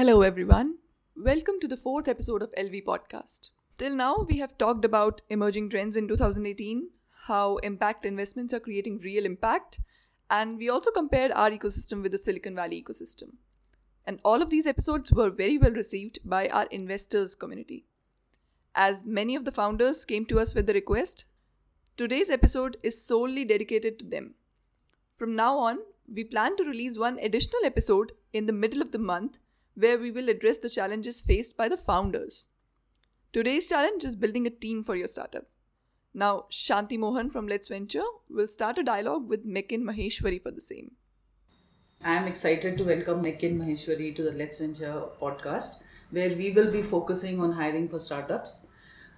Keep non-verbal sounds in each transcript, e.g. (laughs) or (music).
Hello, everyone. Welcome to the fourth episode of LV Podcast. Till now, we have talked about emerging trends in 2018, how impact investments are creating real impact, and we also compared our ecosystem with the Silicon Valley ecosystem. And all of these episodes were very well received by our investors community. As many of the founders came to us with the request, today's episode is solely dedicated to them. From now on, we plan to release one additional episode in the middle of the month where we will address the challenges faced by the founders. Today's challenge is building a team for your startup. Now, Shanti Mohan from Let's Venture will start a dialogue with Mekin Maheshwari for the same. I am excited to welcome Mekin Maheshwari to the Let's Venture podcast, where we will be focusing on hiring for startups.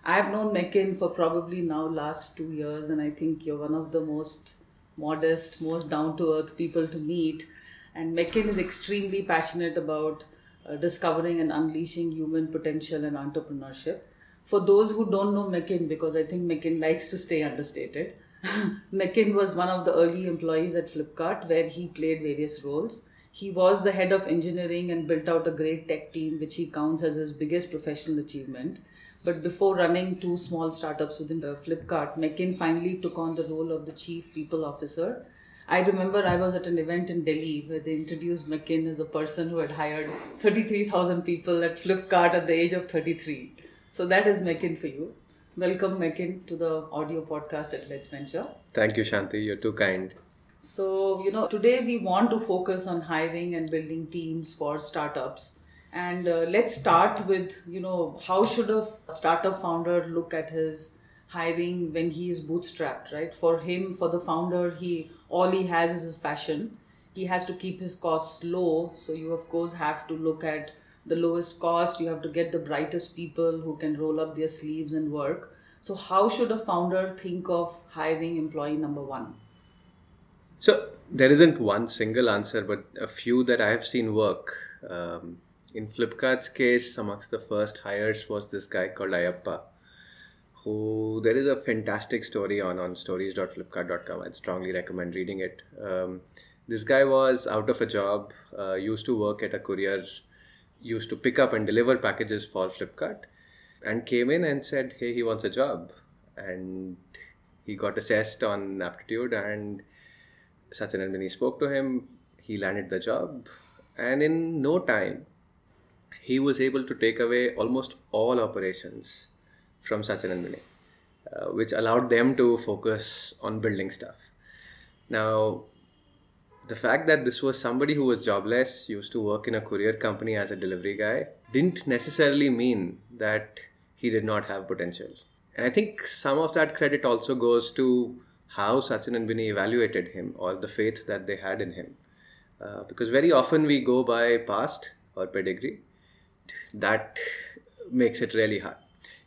I have known Mekin for probably now last two years, and I think you're one of the most modest, most down to earth people to meet. And Mekin is extremely passionate about uh, discovering and unleashing human potential and entrepreneurship. For those who don't know Mekin, because I think Mekin likes to stay understated, (laughs) Mekin was one of the early employees at Flipkart where he played various roles. He was the head of engineering and built out a great tech team, which he counts as his biggest professional achievement. But before running two small startups within the Flipkart, Mekin finally took on the role of the chief people officer I remember I was at an event in Delhi where they introduced Mekin as a person who had hired 33,000 people at Flipkart at the age of 33. So that is Mekin for you. Welcome, Mekin, to the audio podcast at Let's Venture. Thank you, Shanti. You're too kind. So, you know, today we want to focus on hiring and building teams for startups. And uh, let's start with, you know, how should a startup founder look at his hiring when he is bootstrapped, right? For him, for the founder, he all he has is his passion. He has to keep his costs low. So you of course have to look at the lowest cost. You have to get the brightest people who can roll up their sleeves and work. So how should a founder think of hiring employee number one? So there isn't one single answer, but a few that I have seen work. Um, in Flipkart's case, amongst the first hires was this guy called Iyappa who there is a fantastic story on on stories.flipkart.com. I'd strongly recommend reading it. Um, this guy was out of a job, uh, used to work at a courier, used to pick up and deliver packages for Flipkart, and came in and said, "Hey, he wants a job," and he got assessed on aptitude, and Sachin and he spoke to him. He landed the job, and in no time, he was able to take away almost all operations from Sachin and Binny, uh, which allowed them to focus on building stuff. Now, the fact that this was somebody who was jobless, used to work in a courier company as a delivery guy, didn't necessarily mean that he did not have potential. And I think some of that credit also goes to how Sachin and Binny evaluated him or the faith that they had in him. Uh, because very often we go by past or pedigree. That makes it really hard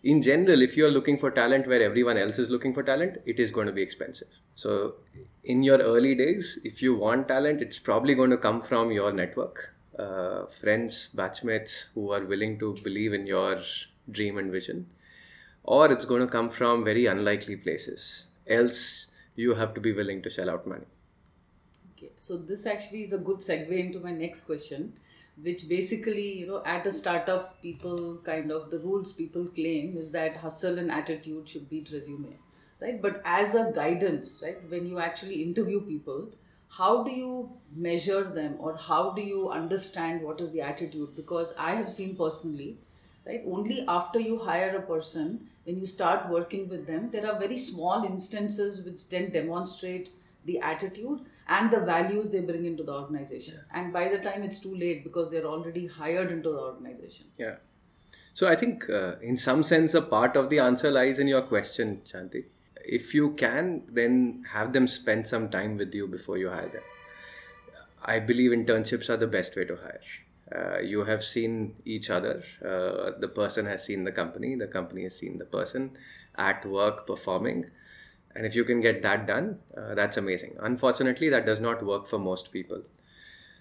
in general, if you're looking for talent where everyone else is looking for talent, it is going to be expensive. So, in your early days, if you want talent, it's probably going to come from your network, uh, friends, batchmates who are willing to believe in your dream and vision, or it's going to come from very unlikely places. Else, you have to be willing to shell out money. Okay, so this actually is a good segue into my next question which basically you know at a startup people kind of the rules people claim is that hustle and attitude should beat resume right? But as a guidance right when you actually interview people how do you measure them or how do you understand what is the attitude? Because i have seen personally right only after you hire a person when you start working with them there are very small instances which then demonstrate the attitude and the values they bring into the organization. Yeah. And by the time it's too late because they're already hired into the organization. Yeah. So I think, uh, in some sense, a part of the answer lies in your question, Shanti. If you can, then have them spend some time with you before you hire them. I believe internships are the best way to hire. Uh, you have seen each other. Uh, the person has seen the company. The company has seen the person at work performing and if you can get that done, uh, that's amazing. Unfortunately, that does not work for most people.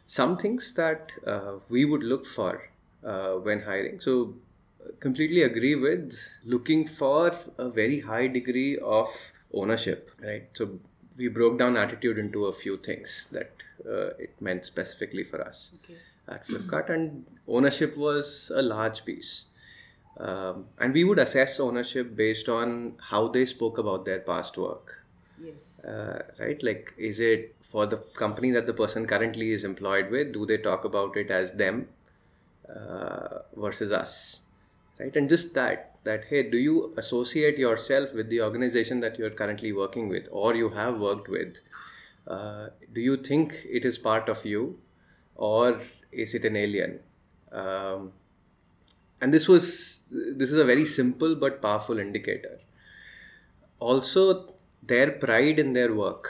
Some things that uh, we would look for uh, when hiring. So, completely agree with looking for a very high degree of ownership, right? So, we broke down attitude into a few things that uh, it meant specifically for us. Okay. at Flipkart, and ownership was a large piece. Um, and we would assess ownership based on how they spoke about their past work. Yes. Uh, right? Like, is it for the company that the person currently is employed with? Do they talk about it as them uh, versus us? Right? And just that, that, hey, do you associate yourself with the organization that you're currently working with or you have worked with? Uh, do you think it is part of you or is it an alien? Um, and this was this is a very simple but powerful indicator. Also their pride in their work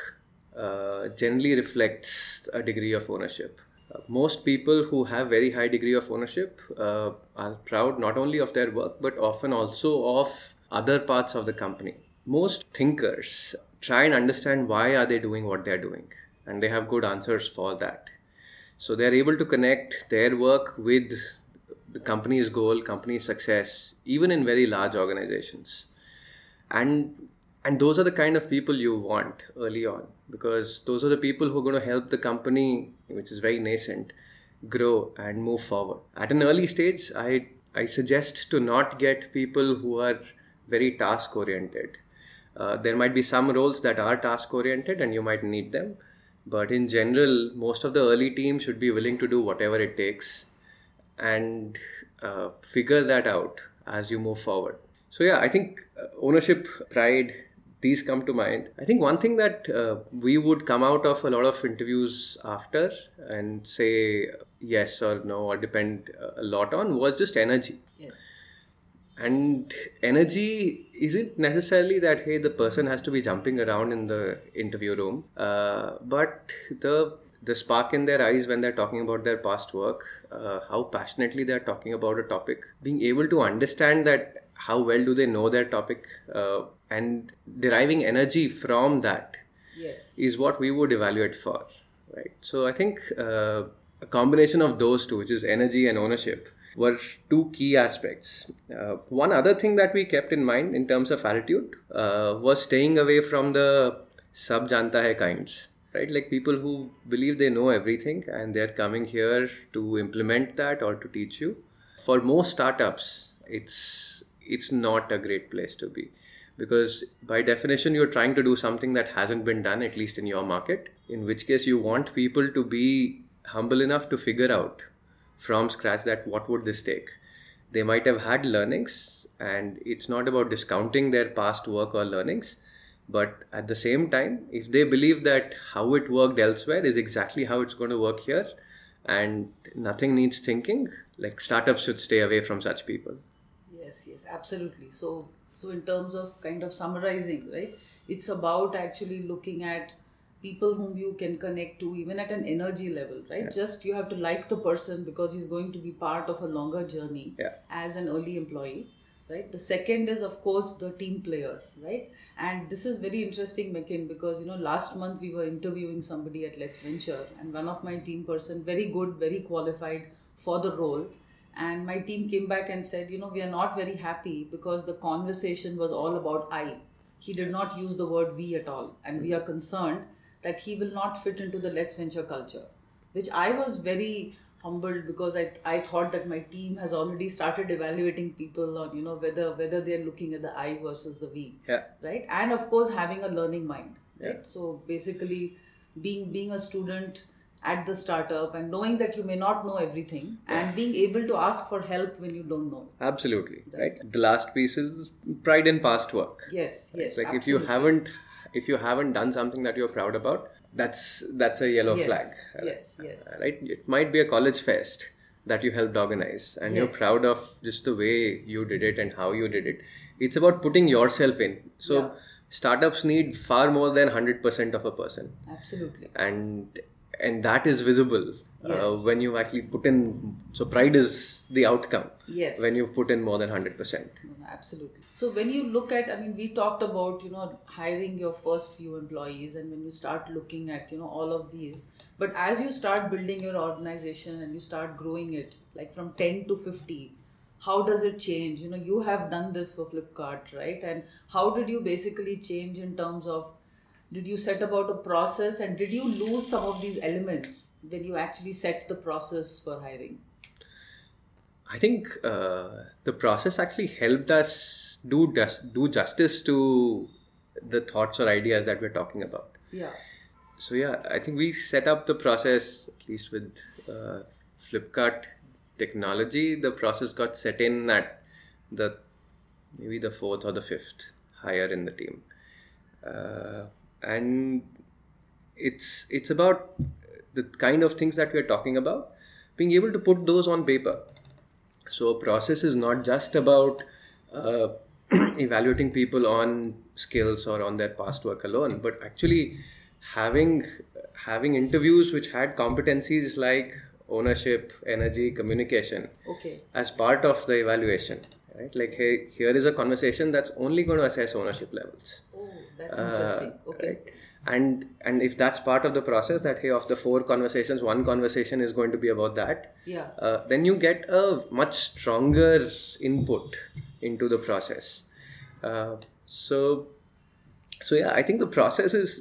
uh, generally reflects a degree of ownership. Uh, most people who have very high degree of ownership uh, are proud not only of their work but often also of other parts of the company. Most thinkers try and understand why are they doing what they're doing and they have good answers for that. So they're able to connect their work with the company's goal, company's success, even in very large organizations. And and those are the kind of people you want early on because those are the people who are going to help the company, which is very nascent, grow and move forward. At an early stage, I I suggest to not get people who are very task oriented. Uh, there might be some roles that are task oriented and you might need them, but in general, most of the early team should be willing to do whatever it takes and uh, figure that out as you move forward. So, yeah, I think uh, ownership, pride, these come to mind. I think one thing that uh, we would come out of a lot of interviews after and say yes or no or depend a lot on was just energy. Yes. And energy isn't necessarily that, hey, the person has to be jumping around in the interview room, uh, but the the spark in their eyes when they're talking about their past work, uh, how passionately they're talking about a topic, being able to understand that how well do they know their topic, uh, and deriving energy from that Yes. is what we would evaluate for, right? So I think uh, a combination of those two, which is energy and ownership, were two key aspects. Uh, one other thing that we kept in mind in terms of attitude uh, was staying away from the sab janta hai kinds right? Like people who believe they know everything and they're coming here to implement that or to teach you. For most startups it's it's not a great place to be because by definition you're trying to do something that hasn't been done at least in your market in which case you want people to be humble enough to figure out from scratch that what would this take. They might have had learnings and it's not about discounting their past work or learnings but at the same time if they believe that how it worked elsewhere is exactly how it's going to work here and nothing needs thinking like startups should stay away from such people Yes, yes, absolutely. So, so in terms of kind of summarizing, right? It's about actually looking at people whom you can connect to, even at an energy level, right? Just you have to like the person because he's going to be part of a longer journey Yeah. as an early employee, right? The second is, of course, the team player, right? And this is very interesting, Mekin, because you know last month we were interviewing somebody at Let's Venture, and one of my team person, very good, very qualified for the role and my team came back and said you know we are not very happy because the conversation was all about i he did not use the word we at all and we are concerned that he will not fit into the let's venture culture which i was very humbled because i, I thought that my team has already started evaluating people on you know whether whether they're looking at the i versus the we yeah. right? And of course having a learning mind right? Yeah. so basically being being a student at the startup and knowing that you may not know everything and being able to ask for help when you don't know. Absolutely right. the last piece is pride in past work. Yes yes like if you haven't if you haven't done something that you're proud about that's that's a yellow yes, flag. yes yes. Uh, right? It might be a college fest that you helped organize and you're proud of just the way you did it and how you did it. It's about putting yourself in. So Yeah. startups need far more than 100% of a person. Absolutely. And and that is visible uh, when you actually put in so pride is the outcome yes when you put in more than 100% No, no, absolutely. So when you look at, I mean, we talked about you know hiring your first few employees, and when you start looking at you know all of these, but as you start building your organization and you start growing it, like from ten to fifty, how does it change? You know, you have done this for Flipkart, right? And how did you basically change in terms of did you set about a process and did you lose some of these elements when you actually set the process for hiring I think uh, the process actually helped us do just do justice to the thoughts or ideas that we're talking about. yeah So yeah, I think we set up the process at least with uh, Flipkart technology. The process got set in at the maybe the fourth or the fifth hire in the team, uh, and it's it's about the kind of things that we're talking about, being able to put those on paper. So a process is not just about uh, (clears throat) evaluating people on skills or on their past work alone, but actually having having interviews which had competencies like ownership, energy, communication okay as part of the evaluation. Right? Like, hey, here is a conversation that's only going to assess ownership levels. Oh that's Uh, interesting okay right? And and if that's part of the process, that hey, of the four conversations, one conversation is going to be about that yeah uh, then you get a much stronger input into the process. Uh, so, so yeah, I think the process is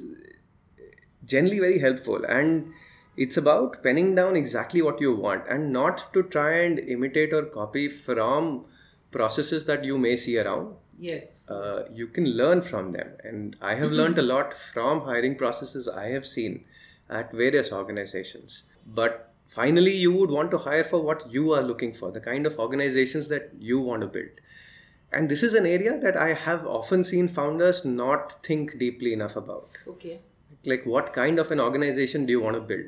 generally very helpful, and it's about penning down exactly what you want, and not to try and imitate or copy from processes that you may see around. Yes, Uh, yes. you can learn from them, and I have learned a (clears throat) lot from hiring processes I have seen at various organizations. But finally, you would want to hire for what you are looking for, the kind of organizations that you want to build. And this is an area that I have often seen founders not think deeply enough about. okay Like, what kind of an organization do you want to build?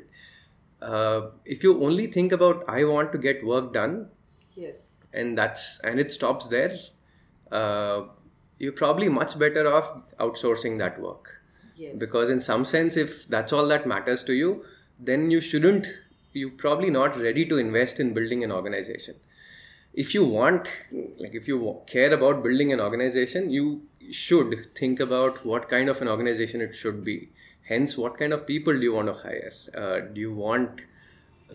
Uh, if you only think about, I want to get work done, yes and that's and it stops there uh, you're probably much better off outsourcing that work. Yes. Because in some sense if that's all that matters to you then you shouldn't you're probably not ready to invest in building an organization. If you want like if you care about building an organization you should think about what kind of an organization it should be. Hence what kind of people do you want to hire? Uh, do you want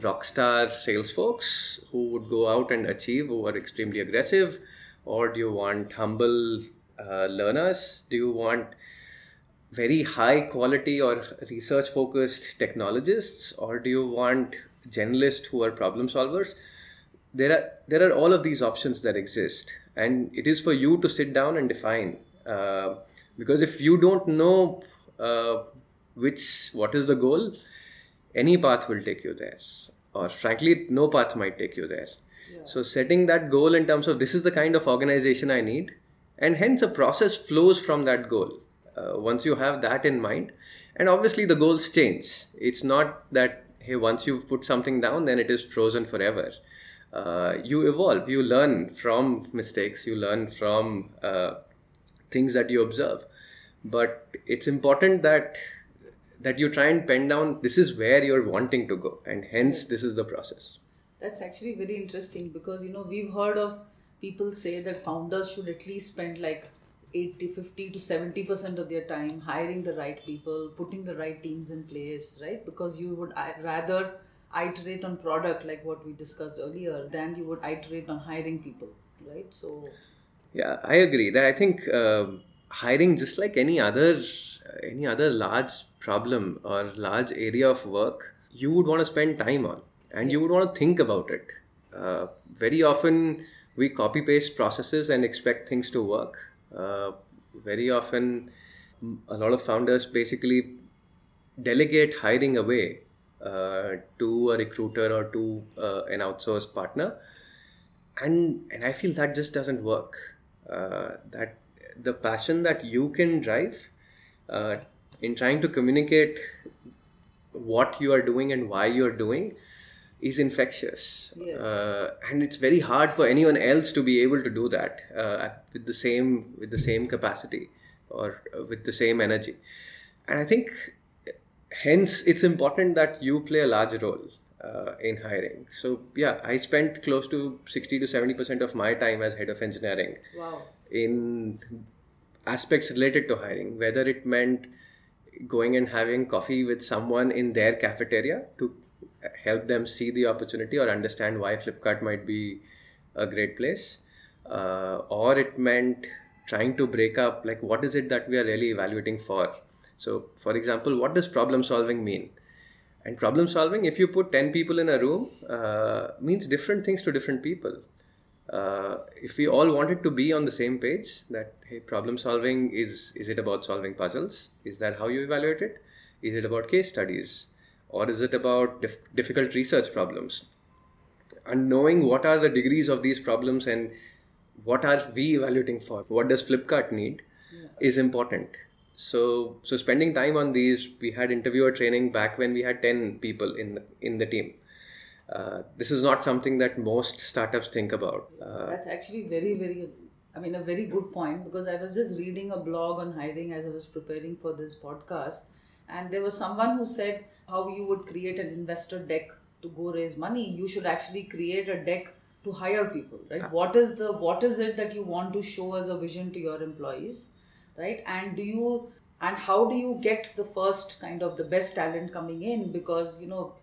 rockstar sales folks who would go out and achieve who are extremely aggressive or do you want humble uh, learners? Do you want very high quality or research focused technologists? Or do you want generalists who are problem solvers? There are there are all of these options that exist. And it is for you to sit down and define uh, because if you don't know uh, which what is the goal any path will take you there. Or frankly no path might take you there so setting that goal in terms of this is the kind of organization i need and hence a process flows from that goal uh, once you have that in mind. And obviously the goals change. It's not that hey once you've put something down then it is frozen forever. Uh, you evolve you learn from mistakes you learn from uh, things that you observe. But it's important that that you try and pen down this is where you're wanting to go and hence Yes. this is the process That's actually very interesting because you know we've heard of people say that founders should at least spend like 80 50 to 70% of their time hiring the right people putting the right teams in place right? Because you would rather iterate on product like what we discussed earlier than you would iterate on hiring people right? So Yeah, I agree. That I think um hiring, just like any other any other large problem or large area of work, you would want to spend time on, and you would want to think about it. Uh, very often, we copy paste processes and expect things to work. Uh, very often, a lot of founders basically delegate hiring away uh, to a recruiter or to uh, an outsourced partner and and i feel that just doesn't work uh, that the passion that you can drive uh, in trying to communicate what you are doing and why you are doing is infectious. Yes. uh, and it's very hard for anyone else to be able to do that uh, with the same with the same capacity or uh, with the same energy. And i think hence it's important that you play a large role uh, in hiring. So yeah i spent close to 60 to 70 percent of my time as head of engineering wow. in aspects related to hiring whether it meant going and having coffee with someone in their cafeteria to help them see the opportunity or understand why flipkart might be a great place uh, or it meant trying to break up like what is it that we are really evaluating for So, for example, what does problem solving mean? And problem solving, if you put 10 people in a room, uh, means different things to different people. Uh, if we all wanted to be on the same page, that hey, problem solving is is it about solving puzzles? Is that how you evaluate it? Is it about case studies, or is it about dif- difficult research problems? And knowing what are the degrees of these problems and what are we evaluating for? What does Flipkart need? Yeah. Is important so so spending time on these we had interviewer training back when we had 10 people in the, in the team uh, this is not something that most startups think about uh, that's actually very very i mean a very good point because i was just reading a blog on hiring as i was preparing for this podcast and there was someone who said how you would create an investor deck to go raise money you should actually create a deck to hire people right? What is the what is it that you want to show as a vision to your employees right? And do you and how do you get the first kind of the best talent coming in? Because you know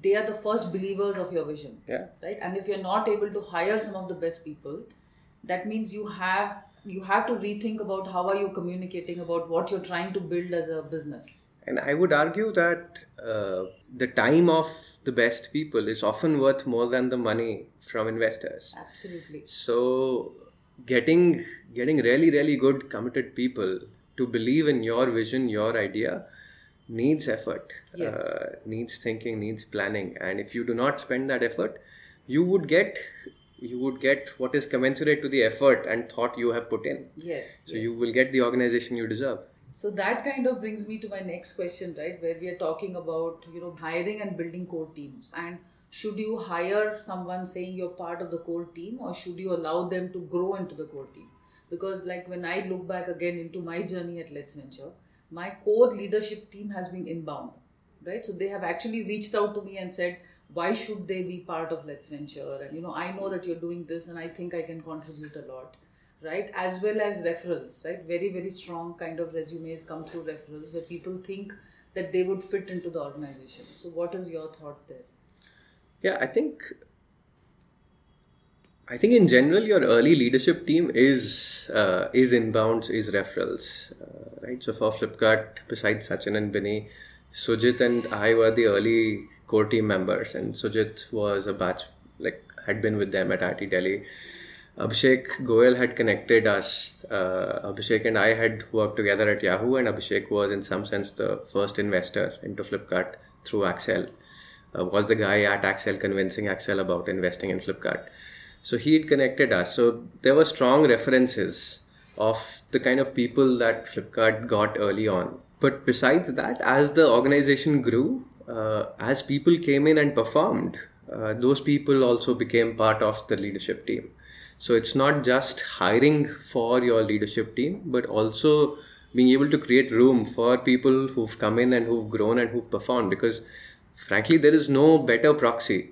they are the first believers of your vision yeah. right? And if you're not able to hire some of the best people that means you have you have to rethink about how are you communicating about what you're trying to build as a business and i would argue that uh, the time of the best people is often worth more than the money from investors. Absolutely. So getting getting really really good committed people to believe in your vision your idea needs effort. Yes. uh, needs thinking needs planning. And if you do not spend that effort you would get you would get what is commensurate to the effort and thought you have put in. Yes so yes. you will get the organization you deserve so that kind of brings me to my next question right where we are talking about you know hiring and building core teams. And should you hire someone saying you're part of the core team or should you allow them to grow into the core team? Because like when i look back again into my journey at let's venture my core leadership team has been inbound right? So they have actually reached out to me and said why should they be part of let's venture? And you know i know that you're doing this and i think i can contribute a lot right as well as referrals right very very strong kind of resumes come through referrals where people think that they would fit into the organization so what is your thought there yeah, I think I think in general your early leadership team is uh, is inbounds, is referrals, uh, right? So for Flipkart, besides Sachin and Binny, Sujeet and I were the early core team members, and Sujeet was a batch like had been with them at IIT Delhi. Abhishek Goyal had connected us. Uh, Abhishek and I had worked together at Yahoo, and Abhishek was in some sense the first investor into Flipkart through Accel. uh, was the guy at Accel convincing Accel about investing in Flipkart. So he had connected us. So there were strong references of the kind of people that Flipkart got early on. But besides that, as the organization grew, uh, as people came in and performed, uh, those people also became part of the leadership team. So it's not just hiring for your leadership team, but also being able to create room for people who've come in and who've grown and who've performed because frankly, there is no better proxy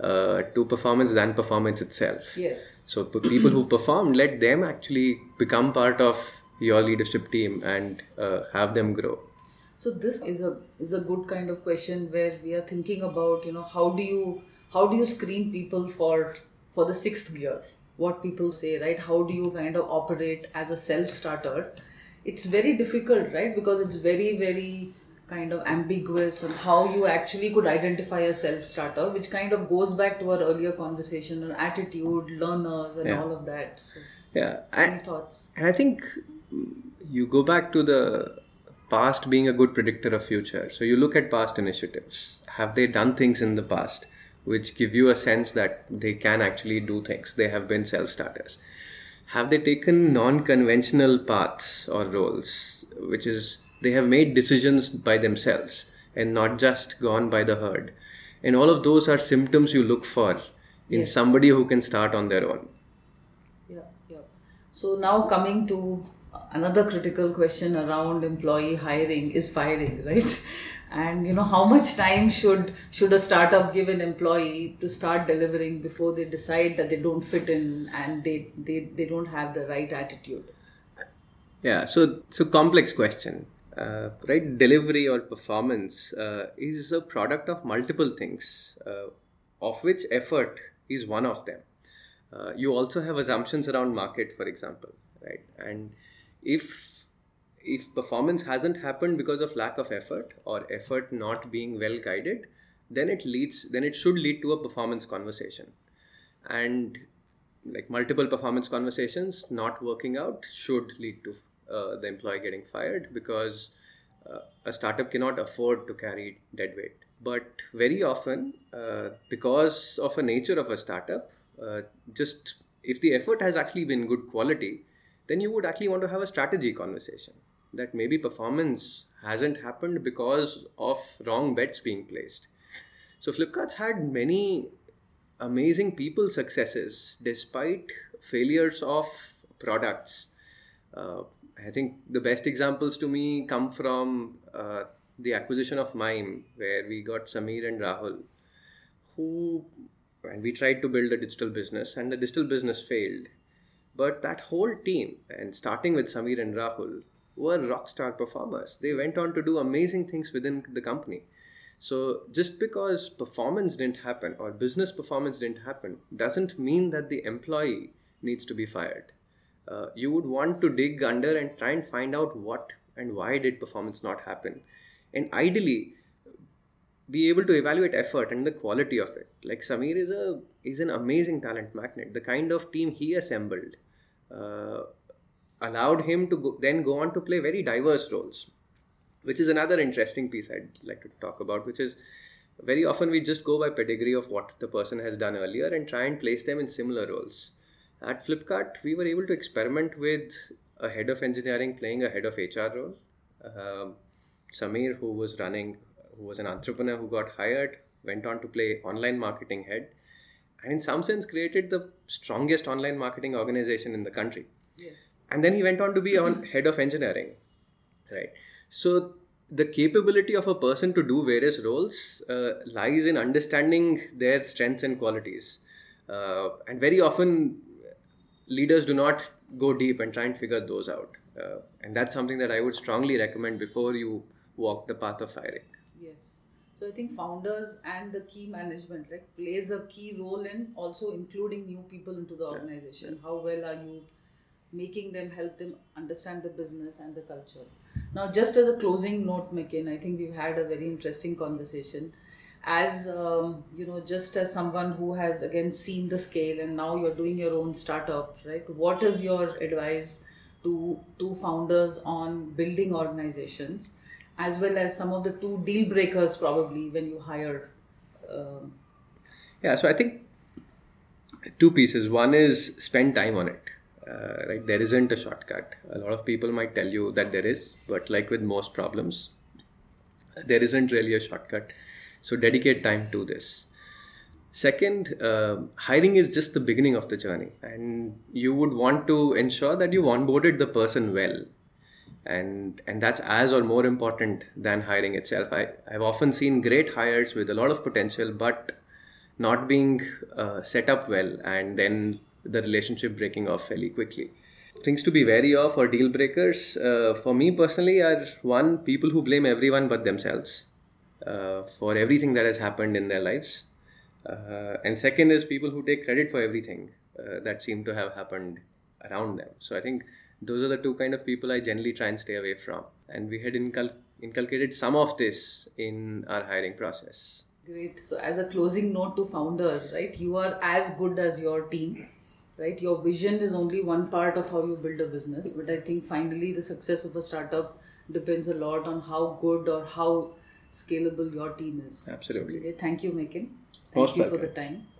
uh, to performance than performance itself. Yes. So people who've performed, let them actually become part of your leadership team and uh, have them grow. So this is a is a good kind of question where we are thinking about you know how do you how do you screen people for for the sixth gear? What people say, right? How do you kind of operate as a self starter? It's very difficult, right? Because it's very very kind of ambiguous on how you actually could identify a self starter, which kind of goes back to our earlier conversation on attitude, learners, and yeah. all of that. So, yeah, any thoughts? And I think you go back to the past being a good predictor of future. So you look at past initiatives. Have they done things in the past which give you a sense that they can actually do things? They have been self starters. Have they taken non conventional paths or roles, which is they have made decisions by themselves and not just gone by the herd. And all of those are symptoms you look for in yes. somebody who can start on their own. Yeah, yeah. So now coming to another critical question around employee hiring is firing, (laughs) right? And you know how much time should should a startup give an employee to start delivering before they decide that they don't fit in and they they, they don't have the right attitude? Yeah so so complex question. Uh, right delivery or performance uh, is a product of multiple things uh, of which effort is one of them. Uh, you also have assumptions around market for example right? And if if performance hasn't happened because of lack of effort or effort not being well guided, then it leads then it should lead to a performance conversation. And like multiple performance conversations not working out should lead to uh, the employee getting fired because uh, a startup cannot afford to carry dead weight. But very often, uh, because of a nature of a startup, uh, just if the effort has actually been good quality, then you would actually want to have a strategy conversation that maybe performance hasn't happened because of wrong bets being placed. So Flipkart's had many amazing people successes despite failures of products. Uh, I think the best examples to me come from uh, the acquisition of Mime, where we got Sameer and Rahul, who and we tried to build a digital business, and the digital business failed. But that whole team, and starting with Sameer and Rahul, were rock star performers. They went on to do amazing things within the company. So just because performance didn't happen or business performance didn't happen doesn't mean that the employee needs to be fired. Uh, you would want to dig under and try and find out what and why did performance not happen, and ideally be able to evaluate effort and the quality of it. Like Sameer is a is an amazing talent magnet. The kind of team he assembled uh, allowed him to go, then go on to play very diverse roles which is another interesting piece I'd like to talk about, which is very often we just go by pedigree of what the person has done earlier and try and place them in similar roles. At Flipkart, we were able to experiment with a head of engineering playing a head of HR role. Um, Sameer, who was running, who was an entrepreneur who got hired, went on to play online marketing head, and in some sense created the strongest online marketing organization in the country. Yes. And then he went on to be on (clears throat) head of engineering, right? So the capability of a person to do various roles uh, lies in understanding their strengths and qualities. Uh, and very often, leaders do not go deep and try and figure those out. Uh, and that's something that I would strongly recommend before you walk the path of firing. Yes. So I think founders and the key management like plays a key role in also including new people into the organization. Yeah. How well are you making them help them understand the business and the culture? Now, just as a closing note, Mekin, I think we've had a very interesting conversation. As um, you know, just as someone who has again seen the scale and now you're doing your own startup, right? What is your advice to to founders on building organizations, as well as some of the two deal breakers probably when you hire? Um, yeah, so I think two pieces. One is spend time on it uh, right there isn't a shortcut. A lot of people might tell you that there is but like with most problems there isn't really a shortcut. So dedicate time to this. Second uh, hiring is just the beginning of the journey and you would want to ensure that you've onboarded the person well. And and that's as or more important than hiring itself. I, i've often seen great hires with a lot of potential but not being uh, set up well and then the relationship breaking off fairly quickly. Things to be wary of or deal breakers uh, for me personally are one, people who blame everyone but themselves uh, for everything that has happened in their lives. Uh, and second is people who take credit for everything uh, that seem to have happened around them. So I think those are the two kind of people I generally try and stay away from. And we had incul- inculcated some of this in our hiring process. Great. So, as a closing note to founders, right, you are as good as your team right? Your vision is only one part of how you build a business but i think finally the success of a startup depends a lot on how good or how scalable your team is. Absolutely. Okay, thank you mekin. Thank Most you welcome. for the time